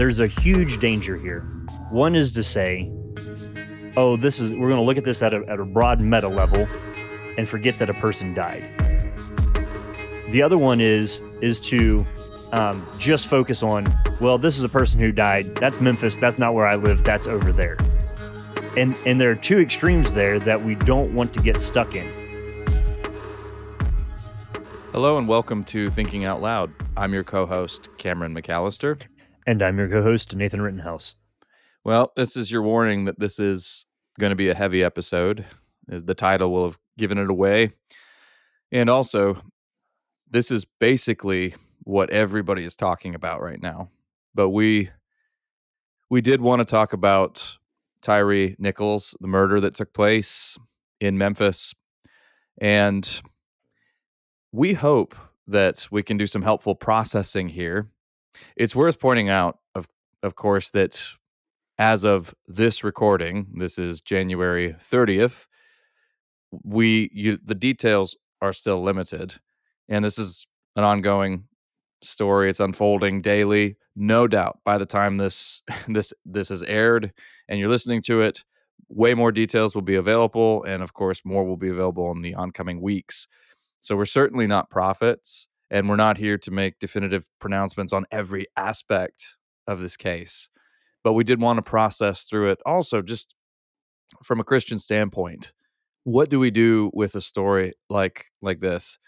there's a huge danger here. One is to say, oh, this is we're going to look at this at a, at a broad meta level and forget that a person died. The other one is is to um, just focus on, well, this is a person who died. That's Memphis. That's not where I live. That's over there. And and there are two extremes there that we don't want to get stuck in. Hello and welcome to Thinking Out Loud. I'm your co-host Cameron McAllister, and I'm your co-host Nathan Rittenhouse. Well, this is your warning that this is going to be a heavy episode. The title will have given it away, and also this is basically what everybody is talking about right now. But we we did want to talk about Tyre Nichols, the murder that took place in Memphis. And we hope that we can do some helpful processing here. It's worth pointing out, of, of course, that as of this recording, this is January 30th, we you, the details are still limited. And this is an ongoing story. It's unfolding daily. No doubt by the time this this this is aired and you're listening to it, way more details will be available and of course more will be available in the oncoming weeks. So we're certainly not prophets and we're not here to make definitive pronouncements on every aspect of this case. But we did want to process through it also just from a Christian standpoint. What do we do with a story like like this?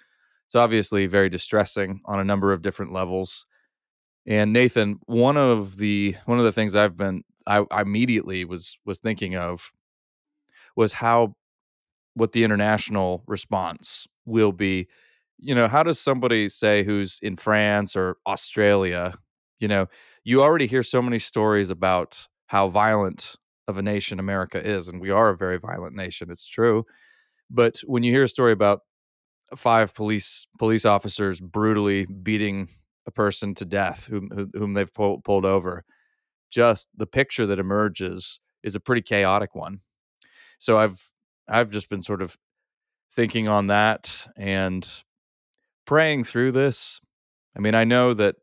It's obviously very distressing on a number of different levels. And Nathan, one of the one of the things I've been I, I immediately was was thinking of was how what the international response will be. You know, how does somebody say who's in France or Australia, you know, you already hear so many stories about how violent of a nation America is, and we are a very violent nation. It's true. But when you hear a story about five police police officers brutally beating a person to death whom whom they've pulled, pulled over just the picture that emerges is a pretty chaotic one so i've i've just been sort of thinking on that and praying through this i mean i know that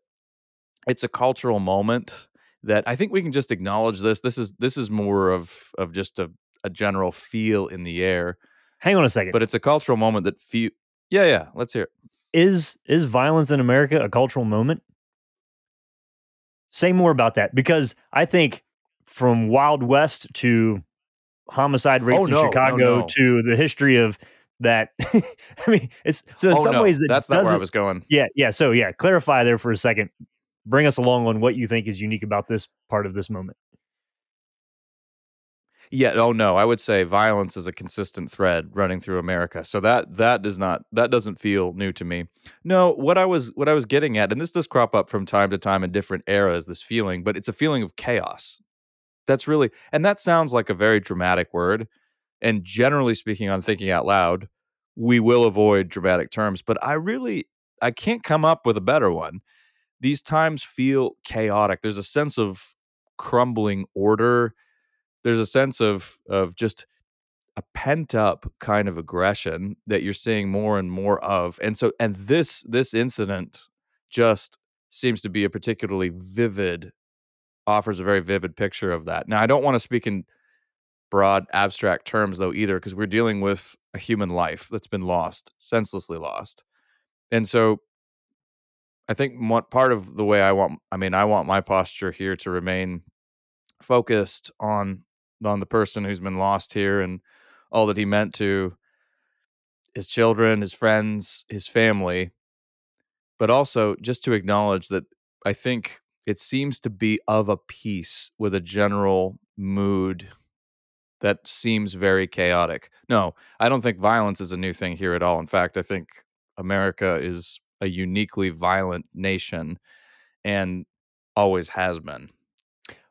it's a cultural moment that i think we can just acknowledge this this is this is more of of just a, a general feel in the air hang on a second but it's a cultural moment that feel yeah, yeah. Let's hear it. Is is violence in America a cultural moment? Say more about that because I think from Wild West to homicide oh, rates oh, in no, Chicago no, no. to the history of that. I mean, it's so in oh, some no. ways that's not where I was going. Yeah, yeah. So yeah, clarify there for a second. Bring us along on what you think is unique about this part of this moment. Yeah, oh no, I would say violence is a consistent thread running through America. So that that does not that doesn't feel new to me. No, what I was what I was getting at and this does crop up from time to time in different eras this feeling, but it's a feeling of chaos. That's really and that sounds like a very dramatic word. And generally speaking on thinking out loud, we will avoid dramatic terms, but I really I can't come up with a better one. These times feel chaotic. There's a sense of crumbling order there's a sense of of just a pent up kind of aggression that you're seeing more and more of and so and this this incident just seems to be a particularly vivid offers a very vivid picture of that now i don't want to speak in broad abstract terms though either because we're dealing with a human life that's been lost senselessly lost. And so i think what part of the way i want i mean i want my posture here to remain focused on on the person who's been lost here and all that he meant to his children, his friends, his family, but also just to acknowledge that I think it seems to be of a piece with a general mood that seems very chaotic. No, I don't think violence is a new thing here at all. In fact, I think America is a uniquely violent nation and always has been.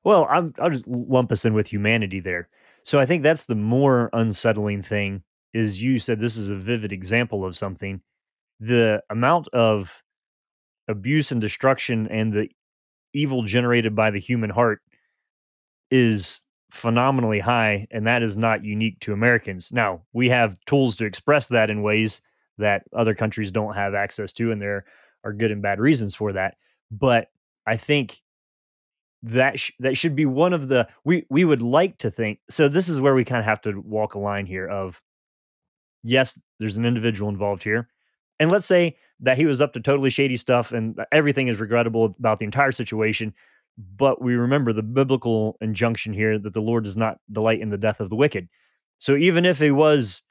Well, I'm, I'll just lump us in with humanity there. So I think that's the more unsettling thing. Is you said this is a vivid example of something. The amount of abuse and destruction and the evil generated by the human heart is phenomenally high, and that is not unique to Americans. Now, we have tools to express that in ways that other countries don't have access to, and there are good and bad reasons for that. But I think that sh- that should be one of the we we would like to think. So this is where we kind of have to walk a line here of yes, there's an individual involved here. And let's say that he was up to totally shady stuff and everything is regrettable about the entire situation. But we remember the biblical injunction here that the Lord does not delight in the death of the wicked. So even if it was,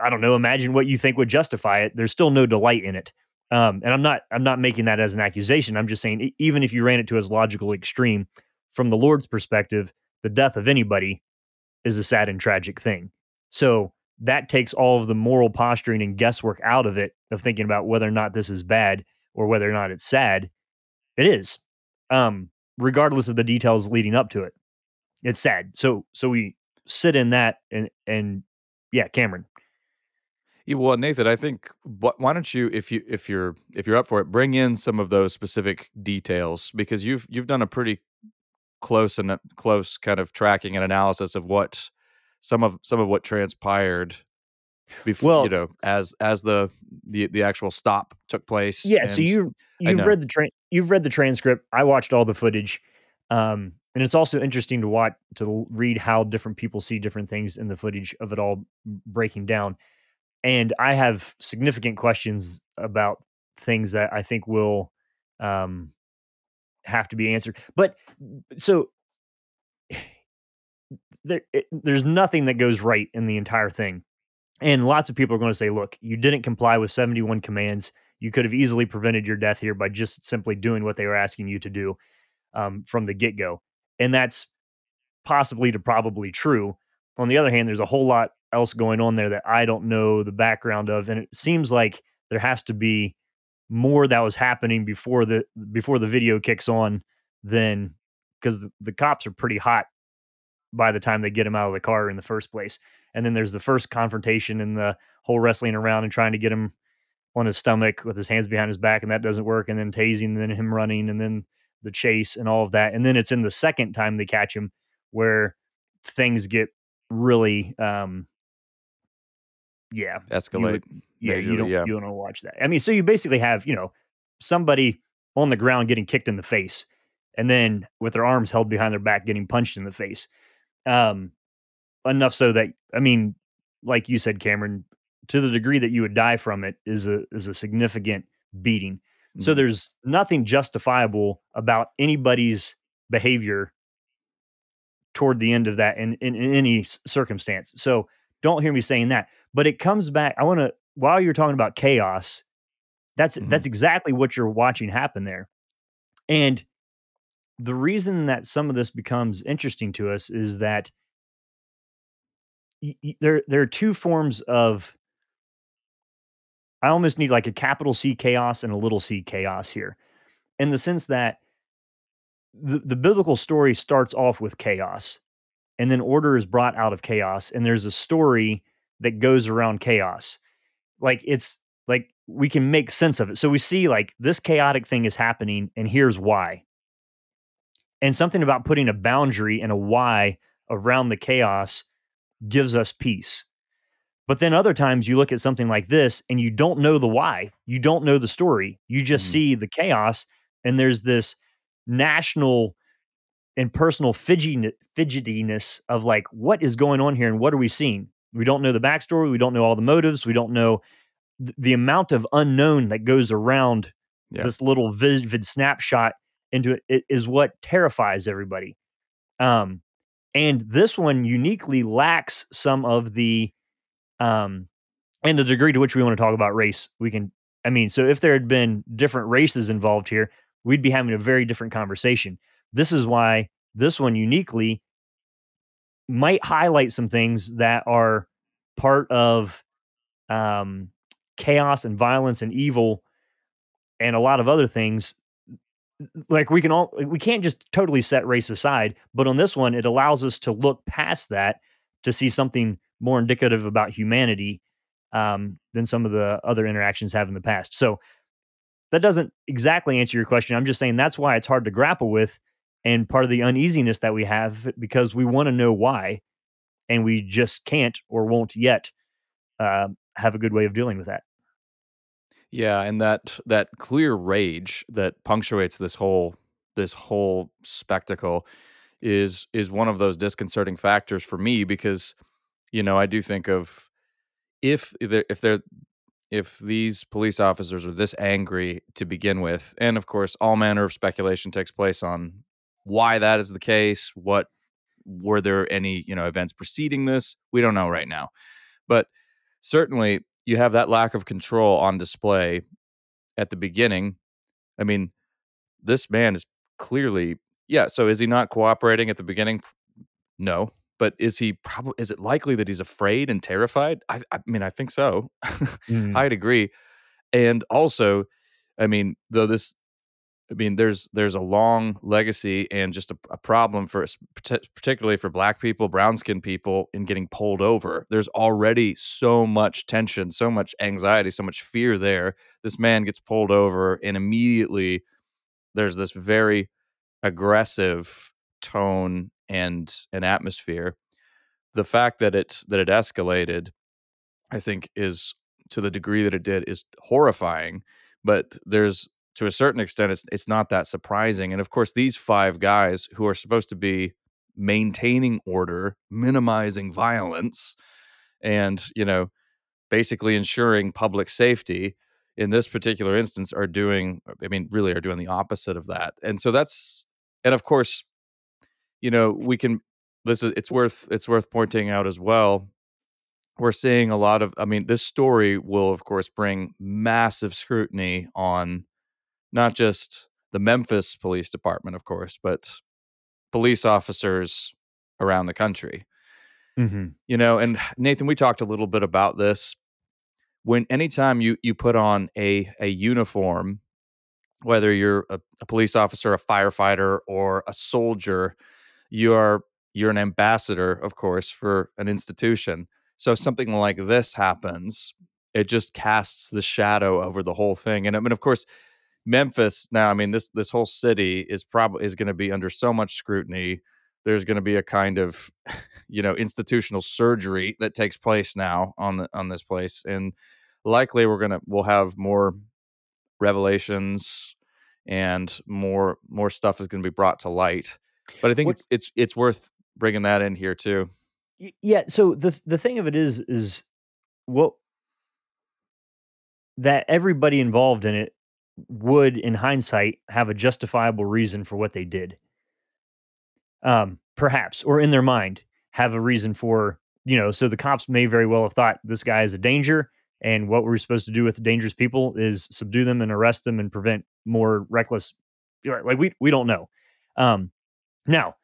I don't know, imagine what you think would justify it, there's still no delight in it. Um, and I'm not I'm not making that as an accusation. I'm just saying even if you ran it to its logical extreme, from the Lord's perspective, the death of anybody is a sad and tragic thing. So that takes all of the moral posturing and guesswork out of it of thinking about whether or not this is bad or whether or not it's sad. It is. Um, regardless of the details leading up to it. It's sad. So so we sit in that and and yeah, Cameron. Yeah, well, Nathan, I think why don't you, if you if you're if you're up for it, bring in some of those specific details because you've you've done a pretty close and close kind of tracking and analysis of what some of some of what transpired before well, you know as as the the the actual stop took place yeah so you you've read the tra- you've read the transcript i watched all the footage um and it's also interesting to watch to read how different people see different things in the footage of it all breaking down and i have significant questions about things that i think will um have to be answered but so there, it, there's nothing that goes right in the entire thing. And lots of people are going to say, look, you didn't comply with 71 commands. You could have easily prevented your death here by just simply doing what they were asking you to do um, from the get go. And that's possibly to probably true. On the other hand, there's a whole lot else going on there that I don't know the background of. And it seems like there has to be more that was happening before the before the video kicks on than because the, the cops are pretty hot by the time they get him out of the car in the first place. And then there's the first confrontation and the whole wrestling around and trying to get him on his stomach with his hands behind his back, and that doesn't work. And then tasing, and then him running, and then the chase and all of that. And then it's in the second time they catch him where things get really, um, yeah, escalate. You yeah, you don't yeah. you don't watch that. I mean, so you basically have you know somebody on the ground getting kicked in the face, and then with their arms held behind their back getting punched in the face um, enough so that I mean, like you said, Cameron, to the degree that you would die from it is a is a significant beating. Mm-hmm. So there's nothing justifiable about anybody's behavior toward the end of that in, in, in any circumstance. So don't hear me saying that. But it comes back. I want to while you're talking about chaos, that's mm-hmm. that's exactly what you're watching happen there. And the reason that some of this becomes interesting to us is that y- y- there there are two forms of I almost need like a capital C chaos and a little c chaos here. In the sense that the, the biblical story starts off with chaos and then order is brought out of chaos and there's a story that goes around chaos. Like it's like we can make sense of it. So we see like this chaotic thing is happening and here's why and something about putting a boundary and a why around the chaos gives us peace. But then other times you look at something like this and you don't know the why. You don't know the story. You just mm-hmm. see the chaos and there's this national and personal fidgetiness of like what is going on here and what are we seeing? We don't know the backstory. We don't know all the motives. We don't know th- the amount of unknown that goes around yeah. this little vivid snapshot into it, it is what terrifies everybody. Um, and this one uniquely lacks some of the, um, and the degree to which we want to talk about race. We can, I mean, so if there had been different races involved here, we'd be having a very different conversation. This is why this one uniquely might highlight some things that are part of um, chaos and violence and evil and a lot of other things like we can all we can't just totally set race aside but on this one it allows us to look past that to see something more indicative about humanity um, than some of the other interactions have in the past. So that doesn't exactly answer your question. I'm just saying that's why it's hard to grapple with and part of the uneasiness that we have because we want to know why and we just can't or won't yet uh, have a good way of dealing with that. Yeah, and that that clear rage that punctuates this whole this whole spectacle is is one of those disconcerting factors for me because you know I do think of if they're, if they're if these police officers are this angry to begin with, and of course all manner of speculation takes place on why that is the case, what were there any you know events preceding this? We don't know right now, but certainly you have that lack of control on display at the beginning. I mean, this man is clearly yeah. So is he not cooperating at the beginning? No, but is he probably is it likely that he's afraid and terrified? I, I mean, I think so. mm. I'd agree. And also, I mean, though this I mean, there's there's a long legacy and just a, a problem for particularly for black people, brown skinned people in getting pulled over. There's already so much tension, so much anxiety, so much fear there. This man gets pulled over, and immediately there's this very aggressive tone and an atmosphere. The fact that it that it escalated, I think, is to the degree that it did is horrifying. But there's to a certain extent, it's it's not that surprising. And of course, these five guys who are supposed to be maintaining order, minimizing violence, and you know, basically ensuring public safety in this particular instance are doing i mean really are doing the opposite of that and so that's and of course you know we can this is it's worth it's worth pointing out as well we're seeing a lot of i mean this story will of course bring massive scrutiny on not just the Memphis Police Department, of course, but police officers around the country. Mm-hmm. You know, and Nathan, we talked a little bit about this. When anytime you you put on a a uniform, whether you're a, a police officer, a firefighter, or a soldier, you are you're an ambassador, of course, for an institution. So something like this happens, it just casts the shadow over the whole thing. And I mean, of course, Memphis now, I mean this this whole city is probably is going to be under so much scrutiny. There's going to be a kind of you know institutional surgery that takes place now on the on this place and likely we're going to we'll have more revelations and more more stuff is going to be brought to light. But I think it's it's it's worth bringing that in here too. Yeah, so the the thing of it is is what that everybody involved in it would, in hindsight, have a justifiable reason for what they did. Um, perhaps, or in their mind, have a reason for, you know, so the cops may very well have thought this guy is a danger. And what we're supposed to do with dangerous people is subdue them and arrest them and prevent more reckless. Like we we don't know. Um, now,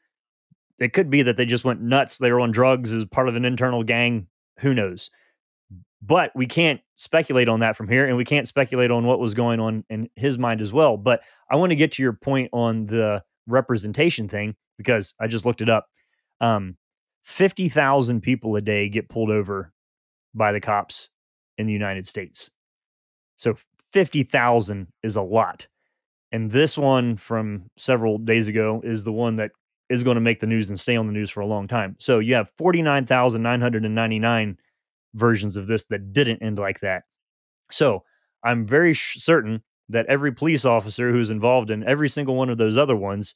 it could be that they just went nuts. They were on drugs as part of an internal gang. Who knows? But we can't speculate on that from here, and we can't speculate on what was going on in his mind as well. But I want to get to your point on the representation thing because I just looked it up. Um, 50,000 people a day get pulled over by the cops in the United States. So 50,000 is a lot. And this one from several days ago is the one that is going to make the news and stay on the news for a long time. So you have 49,999 versions of this that didn't end like that. So I'm very sh- certain that every police officer who's involved in every single one of those other ones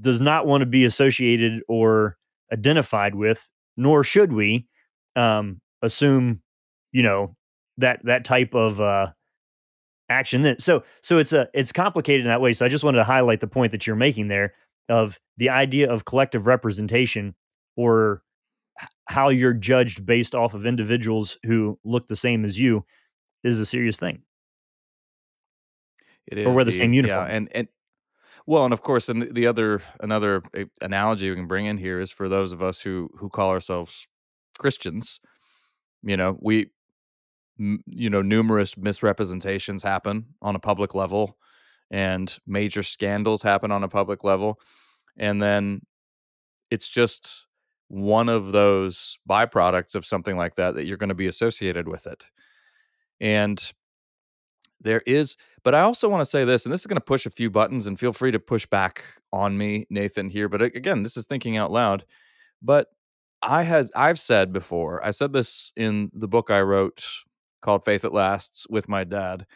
does not want to be associated or identified with, nor should we um, assume, you know, that that type of uh, action. Then, so so it's a it's complicated in that way. So I just wanted to highlight the point that you're making there of the idea of collective representation or how you're judged based off of individuals who look the same as you is a serious thing. It is, or wear the same uniform. Yeah, and and well, and of course, and the other another eh, analogy we can bring in here is for those of us who who call ourselves Christians. You know, we you know numerous misrepresentations happen on a public level and major scandals happen on a public level and then it's just one of those byproducts of something like that that you're going to be associated with it. And there is, but I also want to say this, and this is going to push a few buttons, and feel free to push back on me, Nathan, here. But again, this is thinking out loud. But I had, I've said before, I said this in the book I wrote called Faith That Lasts with my dad.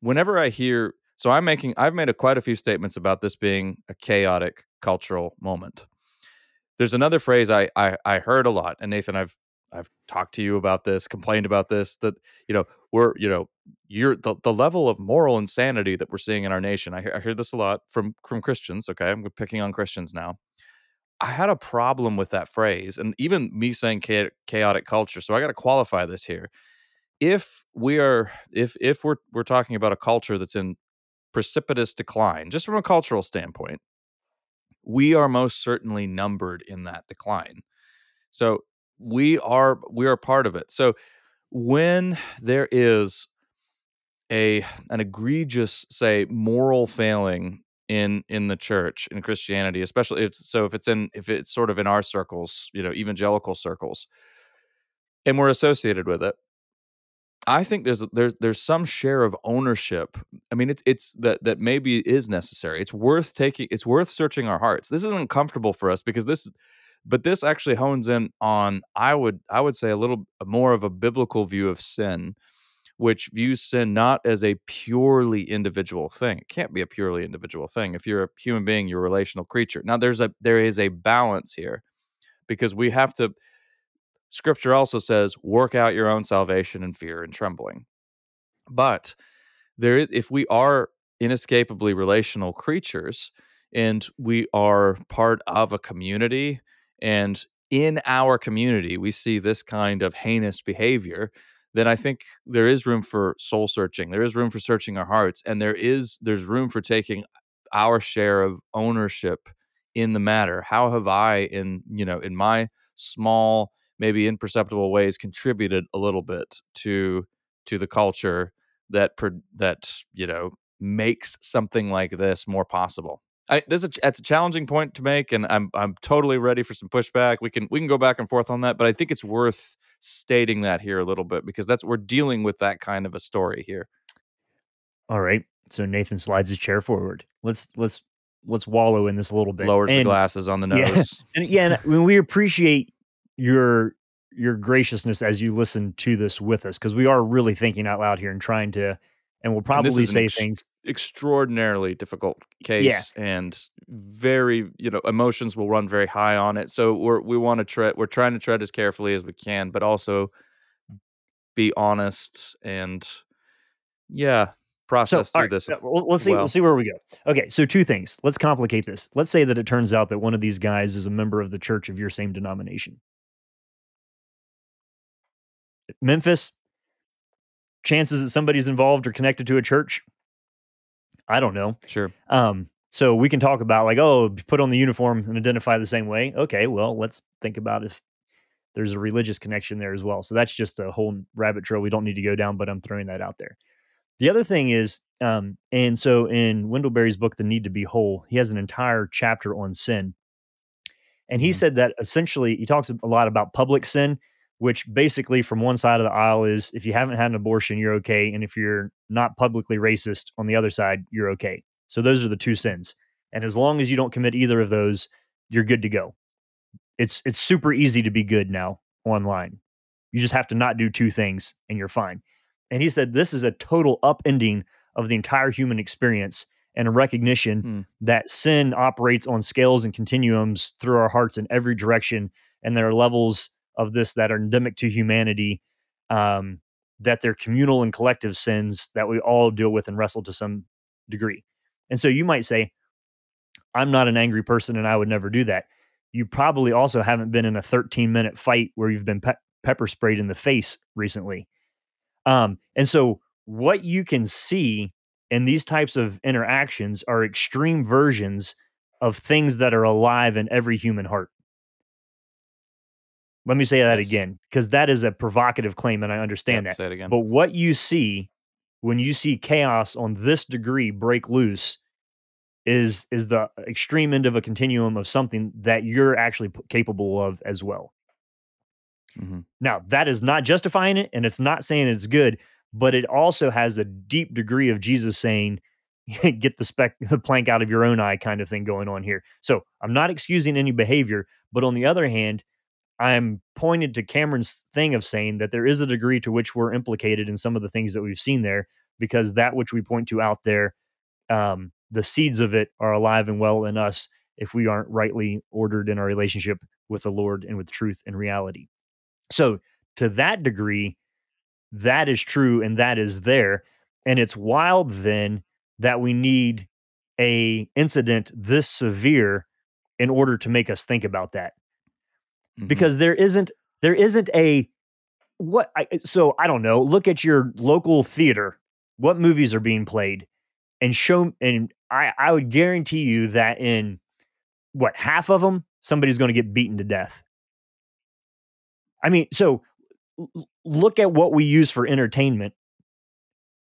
Whenever I hear So I'm making I've made a, quite a few statements about this being a chaotic cultural moment. There's another phrase I, I I heard a lot, and Nathan, I've I've talked to you about this, complained about this, that you know we're you know you're the, the level of moral insanity that we're seeing in our nation. I, I hear this a lot from from Christians. Okay, I'm picking on Christians now. I had a problem with that phrase, and even me saying chaotic culture. So I got to qualify this here. If we are, if if we're we're talking about a culture that's in precipitous decline, just from a cultural standpoint, we are most certainly numbered in that decline. So we are we are part of it. So when there is a an egregious say moral failing in in the church in Christianity, especially if so if it's in if it's sort of in our circles, you know, evangelical circles, and we're associated with it. I think there's there's there's some share of ownership. I mean, it's it's that that maybe is necessary. It's worth taking. It's worth searching our hearts. This isn't comfortable for us because this, but this actually hones in on I would I would say a little more of a biblical view of sin which views sin not as a purely individual thing. It can't be a purely individual thing. If you're a human being, you're a relational creature. Now there's a there is a balance here because we have to scripture also says work out your own salvation in fear and trembling. But there if we are inescapably relational creatures and we are part of a community and in our community we see this kind of heinous behavior then I think there is room for soul searching. There is room for searching our hearts, and there is there's room for taking our share of ownership in the matter. How have I, in you know, in my small, maybe imperceptible ways, contributed a little bit to to the culture that that you know makes something like this more possible? I, this is a, it's a challenging point to make, and I'm I'm totally ready for some pushback. We can we can go back and forth on that, but I think it's worth stating that here a little bit because that's we're dealing with that kind of a story here. All right. So Nathan slides his chair forward. Let's let's let's wallow in this a little bit. Lowers and, the glasses on the nose. Yeah, and yeah, and when we appreciate your your graciousness as you listen to this with us because we are really thinking out loud here and trying to and we'll probably say ex- things extraordinarily difficult case yeah. and very you know emotions will run very high on it so we're we want to tread we're trying to tread as carefully as we can but also be honest and yeah process so, through right, this we'll, we'll see well. we'll see where we go okay so two things let's complicate this let's say that it turns out that one of these guys is a member of the church of your same denomination memphis chances that somebody's involved or connected to a church i don't know sure um so we can talk about like, oh, put on the uniform and identify the same way. Okay, well, let's think about if there's a religious connection there as well. So that's just a whole rabbit trail we don't need to go down, but I'm throwing that out there. The other thing is, um, and so in Wendell Berry's book, The Need to Be Whole, he has an entire chapter on sin. And he mm-hmm. said that essentially he talks a lot about public sin, which basically from one side of the aisle is if you haven't had an abortion, you're okay. And if you're not publicly racist on the other side, you're okay. So those are the two sins. And as long as you don't commit either of those, you're good to go. It's it's super easy to be good now online. You just have to not do two things and you're fine. And he said this is a total upending of the entire human experience and a recognition hmm. that sin operates on scales and continuums through our hearts in every direction. And there are levels of this that are endemic to humanity, um, that they're communal and collective sins that we all deal with and wrestle to some degree. And so you might say, I'm not an angry person and I would never do that. You probably also haven't been in a 13 minute fight where you've been pe- pepper sprayed in the face recently. Um, and so what you can see in these types of interactions are extreme versions of things that are alive in every human heart. Let me say that yes. again, because that is a provocative claim, and I understand that. Say it again. But what you see when you see chaos on this degree break loose is is the extreme end of a continuum of something that you're actually capable of as well. Mm-hmm. Now, that is not justifying it and it's not saying it's good, but it also has a deep degree of Jesus saying, get the speck the plank out of your own eye kind of thing going on here. So, I'm not excusing any behavior, but on the other hand, I'm pointed to Cameron's thing of saying that there is a degree to which we're implicated in some of the things that we've seen there because that which we point to out there um, the seeds of it are alive and well in us if we aren't rightly ordered in our relationship with the Lord and with truth and reality. So, to that degree, that is true and that is there. And it's wild then that we need a incident this severe in order to make us think about that. Mm-hmm. Because there isn't there isn't a what I, so I don't know, look at your local theater. What movies are being played and show and I I would guarantee you that in what half of them somebody's going to get beaten to death. I mean, so look at what we use for entertainment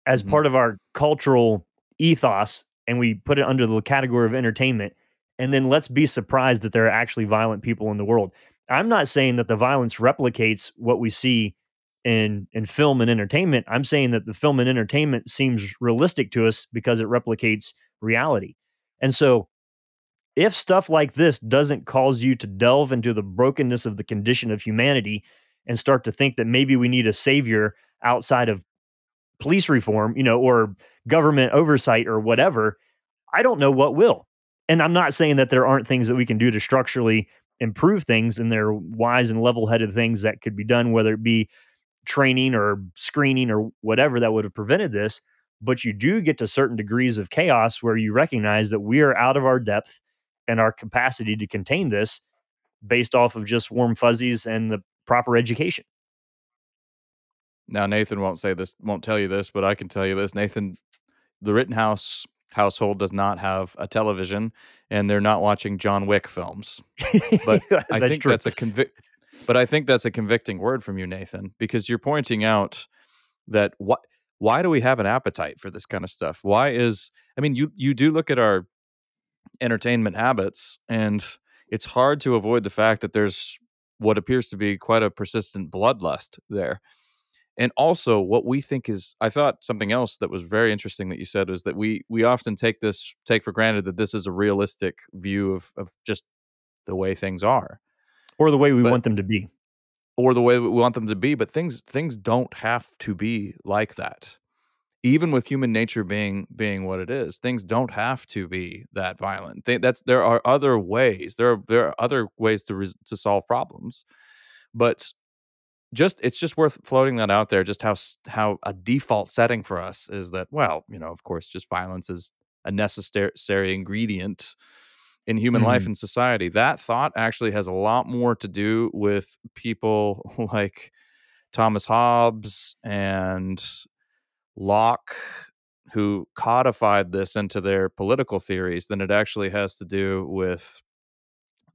as mm-hmm. part of our cultural ethos and we put it under the category of entertainment and then let's be surprised that there are actually violent people in the world i'm not saying that the violence replicates what we see in in film and entertainment i'm saying that the film and entertainment seems realistic to us because it replicates reality and so if stuff like this doesn't cause you to delve into the brokenness of the condition of humanity and start to think that maybe we need a savior outside of police reform, you know, or government oversight or whatever, I don't know what will. And I'm not saying that there aren't things that we can do to structurally improve things and there are wise and level-headed things that could be done whether it be training or screening or whatever that would have prevented this, but you do get to certain degrees of chaos where you recognize that we are out of our depth and our capacity to contain this based off of just warm fuzzies and the proper education. Now Nathan won't say this, won't tell you this, but I can tell you this. Nathan, the Rittenhouse household does not have a television, and they're not watching John Wick films. But I think true. that's a convict. But I think that's a convicting word from you, Nathan, because you're pointing out that what why do we have an appetite for this kind of stuff? Why is I mean you you do look at our entertainment habits and it's hard to avoid the fact that there's what appears to be quite a persistent bloodlust there. And also what we think is I thought something else that was very interesting that you said was that we we often take this take for granted that this is a realistic view of of just the way things are. Or the way we but, want them to be. or the way we want them to be but things things don't have to be like that. Even with human nature being being what it is things don't have to be that violent. They, that's there are other ways. There are there are other ways to res, to solve problems. But just it's just worth floating that out there just how how a default setting for us is that well you know of course just violence is a necessary ingredient in human mm-hmm. life and society that thought actually has a lot more to do with people like Thomas Hobbes and Locke who codified this into their political theories than it actually has to do with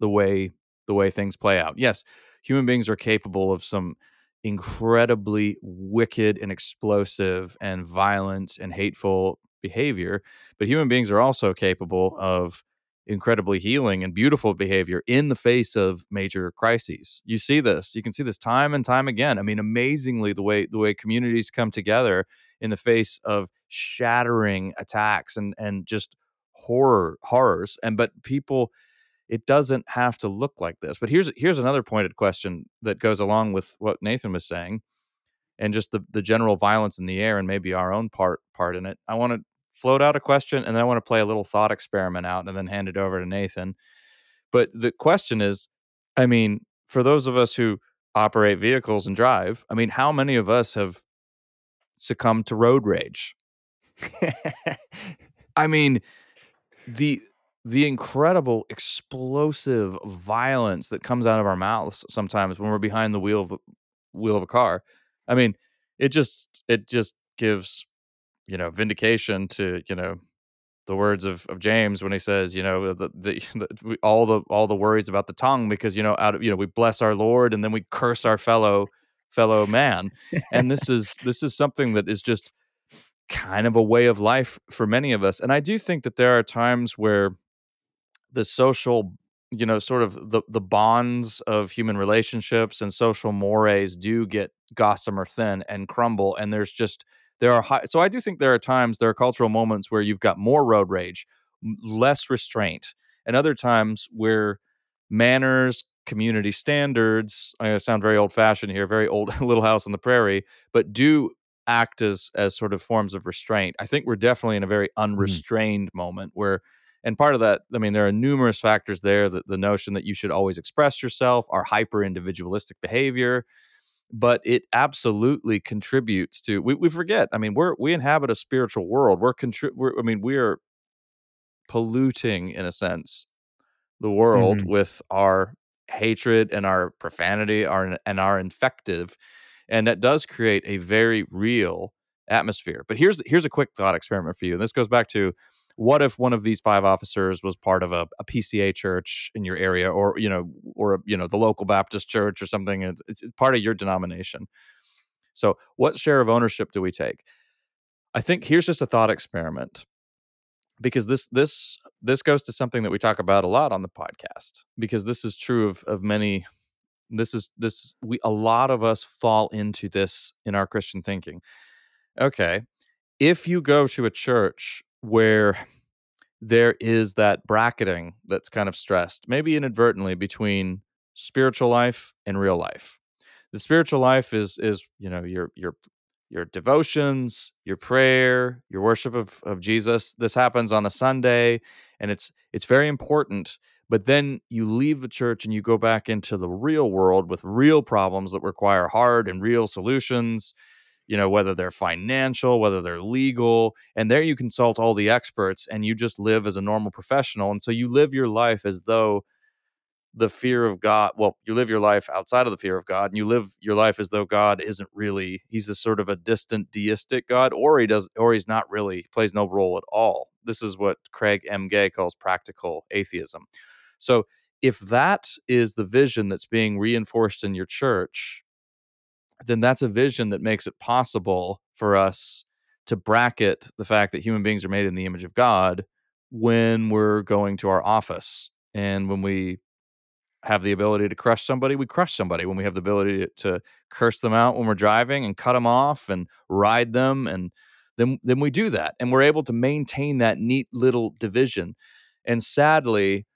the way the way things play out. Yes, human beings are capable of some incredibly wicked and explosive and violent and hateful behavior, but human beings are also capable of incredibly healing and beautiful behavior in the face of major crises. You see this. You can see this time and time again. I mean, amazingly the way the way communities come together in the face of shattering attacks and and just horror horrors and but people it doesn't have to look like this. But here's here's another pointed question that goes along with what Nathan was saying and just the the general violence in the air and maybe our own part part in it. I want to float out a question and then I want to play a little thought experiment out and then hand it over to Nathan. But the question is, I mean, for those of us who operate vehicles and drive, I mean, how many of us have succumbed to road rage? I mean, the the incredible explosive violence that comes out of our mouths sometimes when we're behind the wheel of the wheel of a car. I mean, it just it just gives you know vindication to you know the words of, of James when he says you know the, the, the all the all the worries about the tongue because you know out of you know we bless our Lord and then we curse our fellow fellow man and this is this is something that is just kind of a way of life for many of us and I do think that there are times where the social you know sort of the the bonds of human relationships and social mores do get gossamer thin and crumble and there's just there are high, so I do think there are times there are cultural moments where you've got more road rage, less restraint, and other times where manners, community standards. I sound very old fashioned here, very old Little House on the Prairie, but do act as as sort of forms of restraint. I think we're definitely in a very Mm-hmm. unrestrained moment where and part of that, I mean, there are numerous factors there that the notion that you should always express yourself, our hyper individualistic behavior, but it absolutely contributes to we, we forget. I mean, we're we inhabit a spiritual world. We're, contri- we're I mean, we're polluting in a sense the world Mhm. with our hatred and our profanity our, and our infective and that does create a very real atmosphere but here's here's a quick thought experiment for you and this goes back to what if one of these five officers was part of a, a pca church in your area or you know or you know the local baptist church or something? It's, it's part of your denomination. So what share of ownership do we take? I think here's just a thought experiment because this this this goes to something that we talk about a lot on the podcast because this is true of of many this is this we a lot of us fall into this in our christian thinking. Okay if you go to a church where there is that bracketing that's kind of stressed maybe inadvertently between spiritual life and real life the spiritual life is is you know your your your devotions, your prayer, your worship of, of Jesus. This happens on a Sunday and it's it's very important. But then you leave the church and you go back into the real world with real problems that require hard and real solutions, you know, whether they're financial, whether they're legal. And there you consult all the experts and you just live as a normal professional. And so you live your life as though the fear of God. Well, you live your life outside of the fear of God, and you live your life as though God isn't really. He's a sort of a distant deistic God, or he does, or he's not really plays no role at all. This is what Craig M. Gay calls practical atheism. So, if that is the vision that's being reinforced in your church, then that's a vision that makes it possible for us to bracket the fact that human beings are made in the image of God when we're going to our office and when we have the ability to crush somebody, we crush somebody. When we have the ability to, curse them out when we're driving and cut them off and ride them, and then then we do that, and we're able to maintain that neat little division. And sadly,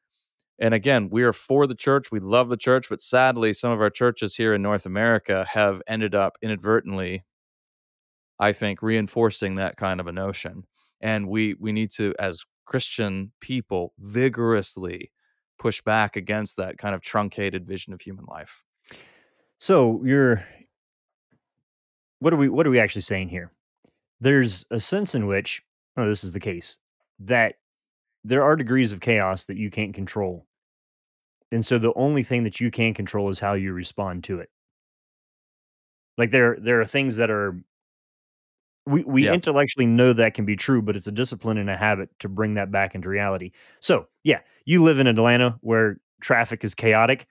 and again, we are for the church. We love the church, but sadly, some of our churches here in North America have ended up inadvertently, I think, reinforcing that kind of a notion. And we we need to, as Christian people, vigorously push back against that kind of truncated vision of human life. So you're what are we what are we actually saying here? There's a sense in which, oh, this is the case, that there are degrees of chaos that you can't control. And so the only thing that you can control is how you respond to it. Like there there are things that are we we Yeah. intellectually know that can be true, but it's a discipline and a habit to bring that back into reality. So, yeah, you live in Atlanta where traffic is chaotic.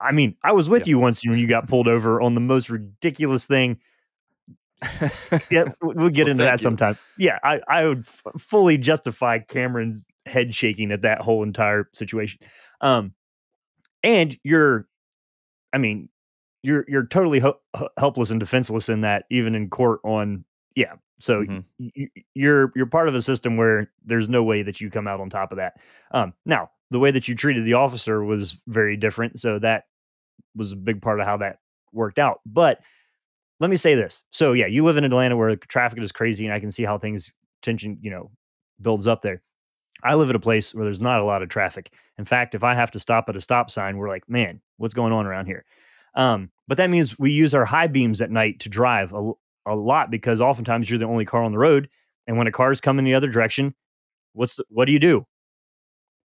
I mean, I was with Yeah. you once when you got pulled over on the most ridiculous thing. Yeah, we- we'll get Well, into that you. sometime. Yeah, I, I would f- fully justify Cameron's head shaking at that whole entire situation. Um, and you're, I mean, you're you're totally ho- helpless and defenseless in that, even in court. On yeah, so Mhm. y- y- you're you're part of a system where there's no way that you come out on top of that. Um, now the way that you treated the officer was very different, so that was a big part of how that worked out. But let me say this: so yeah, you live in Atlanta where traffic is crazy, and I can see how things tension you know builds up there. I live at a place where there's not a lot of traffic. In fact, if I have to stop at a stop sign, we're like, man, what's going on around here? Um, but that means we use our high beams at night to drive a, a lot because oftentimes you're the only car on the road. And when a car's coming the other direction, what's the, what do you do?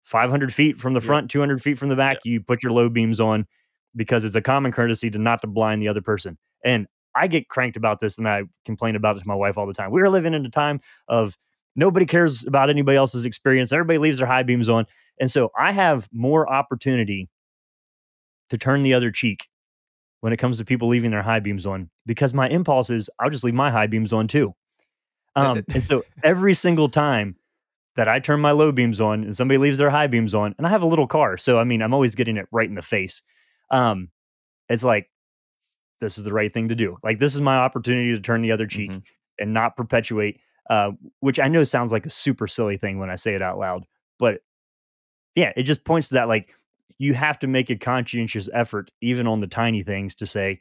500 feet from the Yeah. front, 200 feet from the back, you put your low beams on because it's a common courtesy to not to blind the other person. And I get cranked about this and I complain about it to my wife all the time. We're living in a time of nobody cares about anybody else's experience. Everybody leaves their high beams on. And so I have more opportunity to turn the other cheek when it comes to people leaving their high beams on because my impulse is I'll just leave my high beams on too. Um, and so every single time that I turn my low beams on and somebody leaves their high beams on, and I have a little car, so I mean I'm always getting it right in the face. Um, it's like this is the right thing to do. Like this is my opportunity to turn the other cheek Mhm. and not perpetuate. Uh, which I know sounds like a super silly thing when I say it out loud, but yeah, it just points to that like you have to make a conscientious effort, even on the tiny things, to say,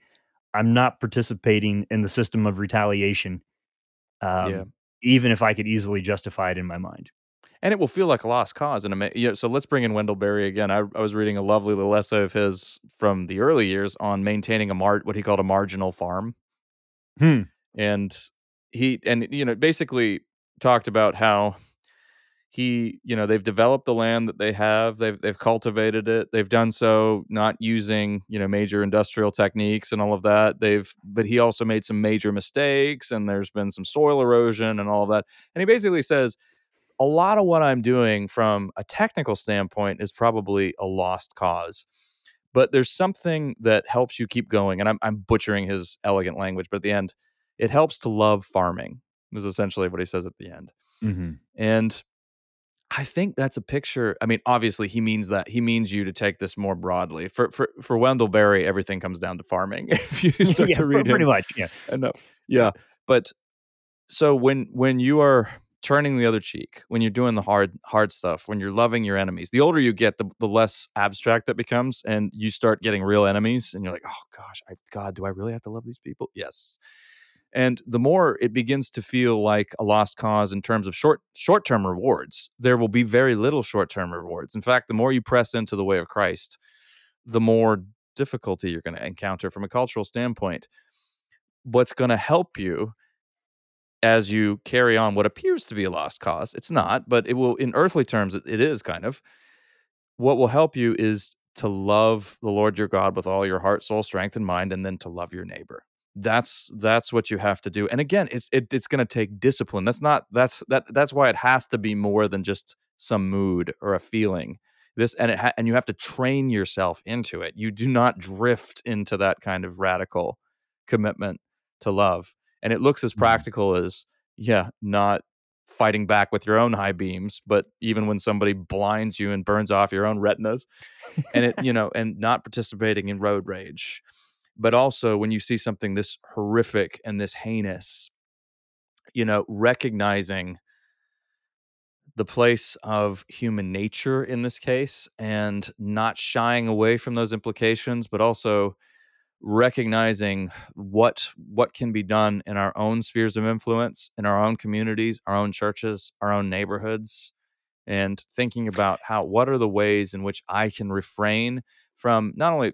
I'm not participating in the system of retaliation. Um, Yeah. Even if I could easily justify it in my mind. and it will feel like a lost cause. And ama- yeah, so let's bring in Wendell Berry again. I, I was reading a lovely little essay of his from the early years on maintaining a mar- what he called a marginal farm, Hmm. and he and you know basically talked about how he you know they've developed the land that they have they've they've cultivated it they've done so not using you know major industrial techniques and all of that they've but he also made some major mistakes and there's been some soil erosion and all of that and he basically says a lot of what I'm doing from a technical standpoint is probably a lost cause. But there's something that helps you keep going. And I'm, I'm butchering his elegant language, but at the end, it helps to love farming, is essentially what he says at the end. hmm And I think that's a picture. I mean, obviously, he means that. He means you to take this more broadly. For for for Wendell Berry, everything comes down to farming. if you start yeah, to read it pretty him, much. Yeah. I know. Yeah, but so when when you are turning the other cheek, when you're doing the hard hard stuff, when you're loving your enemies, the older you get, the, the less abstract that becomes, and you start getting real enemies, and you're like, oh gosh, I, God, do I really have to love these people? Yes. And the more it begins to feel like a lost cause in terms of short short term rewards, there will be very little short term rewards. In fact, the more you press into the way of Christ, the more difficulty you're going to encounter from a cultural standpoint. What's going to help you as you carry on what appears to be a lost cause, it's not, but it will, in earthly terms, it is kind of. What will help you is to love the Lord your God with all your heart, soul, strength, and mind, and then to love your neighbor. That's that's what you have to do. And again, it's it, it's going to take discipline. That's not that's that that's why it has to be more than just some mood or a feeling. This and it ha- and you have to train yourself into it. You do not drift into that kind of radical commitment to love. And it looks as Mhm. practical as yeah, not fighting back with your own high beams, but even when somebody blinds you and burns off your own retinas, and it you know, and not participating in road rage, but also when you see something this horrific and this heinous, you know, recognizing the place of human nature in this case and not shying away from those implications, but also recognizing what what can be done in our own spheres of influence in our own communities our own churches our own neighborhoods and thinking about how what are the ways in which i can refrain from not only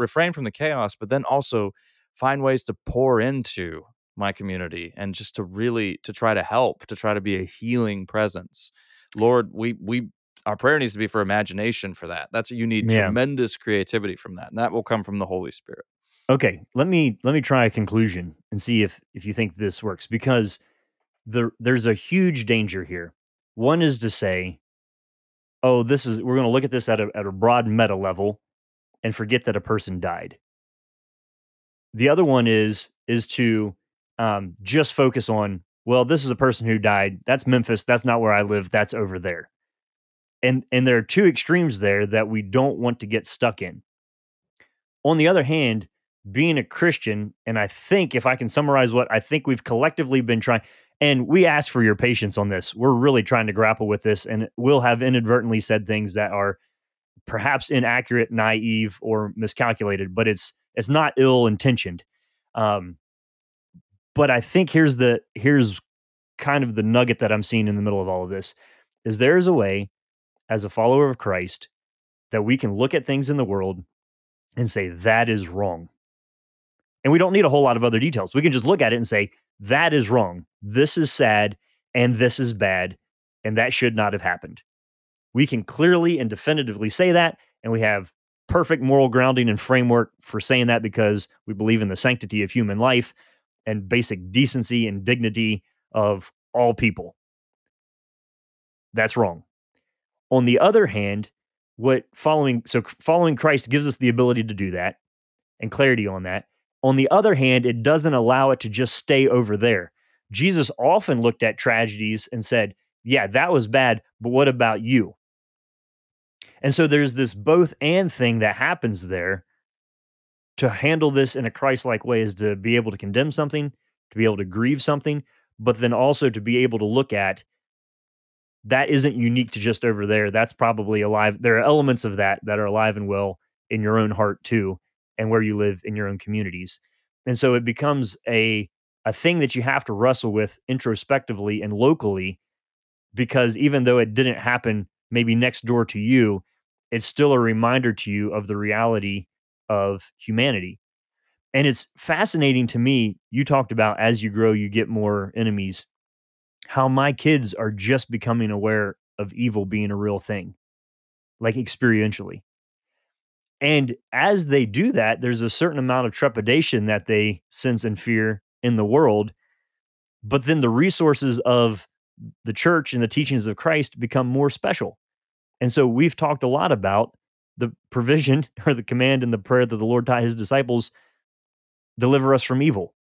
refrain from the chaos but then also find ways to pour into my community and just to really to try to help to try to be a healing presence lord we we our prayer needs to be for imagination for that that's you need Yeah. tremendous creativity from that and that will come from the holy spirit Okay, let me let me try a conclusion and see if if you think this works because the there's a huge danger here. One is to say, "Oh, this is we're going to look at this at a at a broad meta level and forget that a person died." The other one is is to um, just focus on, well, this is a person who died. That's Memphis. That's not where I live. That's over there. And and there are two extremes there that we don't want to get stuck in. On the other hand, being a Christian, and I think if I can summarize what I think we've collectively been trying, and we ask for your patience on this. We're really trying to grapple with this, and we'll have inadvertently said things that are perhaps inaccurate, naive, or miscalculated, but it's it's not ill intentioned. Um, but I think here's the here's kind of the nugget that I'm seeing in the middle of all of this is there is a way as a follower of Christ that we can look at things in the world and say that is wrong. And we don't need a whole lot of other details. We can just look at it and say that is wrong. This is sad and this is bad and that should not have happened. We can clearly and definitively say that and we have perfect moral grounding and framework for saying that because we believe in the sanctity of human life and basic decency and dignity of all people. That's wrong. On the other hand, what following so following Christ gives us the ability to do that and clarity on that. On the other hand, it doesn't allow it to just stay over there. Jesus often looked at tragedies and said, "Yeah, that was bad, but what about you?" And so there's this both and thing that happens there. To handle this in a Christ-like way is to be able to condemn something, to be able to grieve something, but then also to be able to look at that isn't unique to just over there. That's probably alive. There are elements of that that are alive and well in your own heart too, and where you live in your own communities. And so it becomes a a thing that you have to wrestle with introspectively and locally because even though it didn't happen maybe next door to you, it's still a reminder to you of the reality of humanity. And it's fascinating to me. You talked about as you grow, you get more enemies. How my kids are just becoming aware of evil being a real thing, like experientially. And as they do that, there's a certain amount of trepidation that they sense and fear in the world. But then the resources of the church and the teachings of Christ become more special. And so we've talked a lot about the provision or the command and the prayer that the Lord taught his disciples deliver us from evil.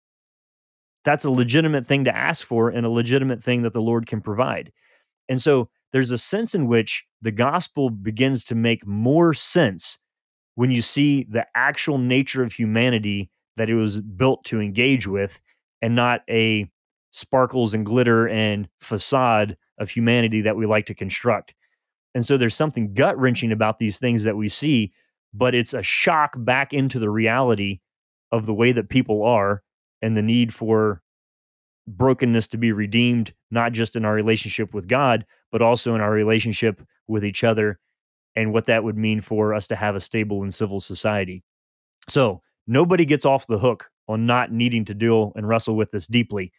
That's a legitimate thing to ask for and a legitimate thing that the Lord can provide. And so there's a sense in which the gospel begins to make more sense when you see the actual nature of humanity that it was built to engage with and not a sparkles and glitter and facade of humanity that we like to construct. And so there's something gut wrenching about these things that we see, but it's a shock back into the reality of the way that people are and the need for brokenness to be redeemed, not just in our relationship with God, but also in our relationship with each other and what that would mean for us to have a stable and civil society. So nobody gets off the hook on not needing to deal and wrestle with this deeply.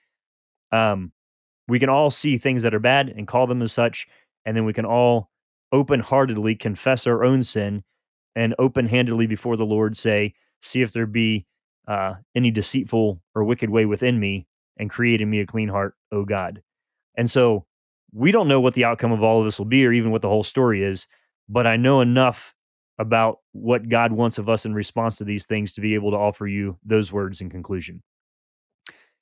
Um, we can all see things that are bad and call them as such, and then we can all open heartedly confess our own sin and open handedly before the Lord say, See if there be uh, any deceitful or wicked way within me and create in me a clean heart, O God. And so we don't know what the outcome of all of this will be or even what the whole story is but I know enough about what God wants of us in response to these things to be able to offer you those words in conclusion.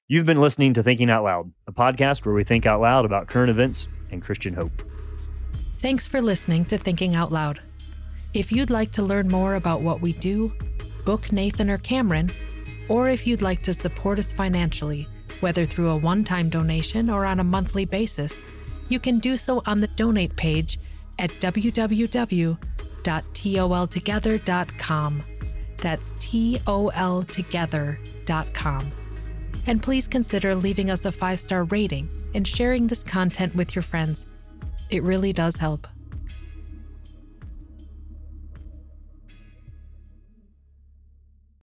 You've been listening to Thinking Out Loud, a podcast where we think out loud about current events and Christian hope. Thanks for listening to Thinking Out Loud. If you'd like to learn more about what we do, book Nathan or Cameron, or if you'd like to support us financially, whether through a one time donation or on a monthly basis, you can do so on the donate page at www.toltogether.com. That's toltogether.com. And please consider leaving us a five star rating and sharing this content with your friends. It really does help.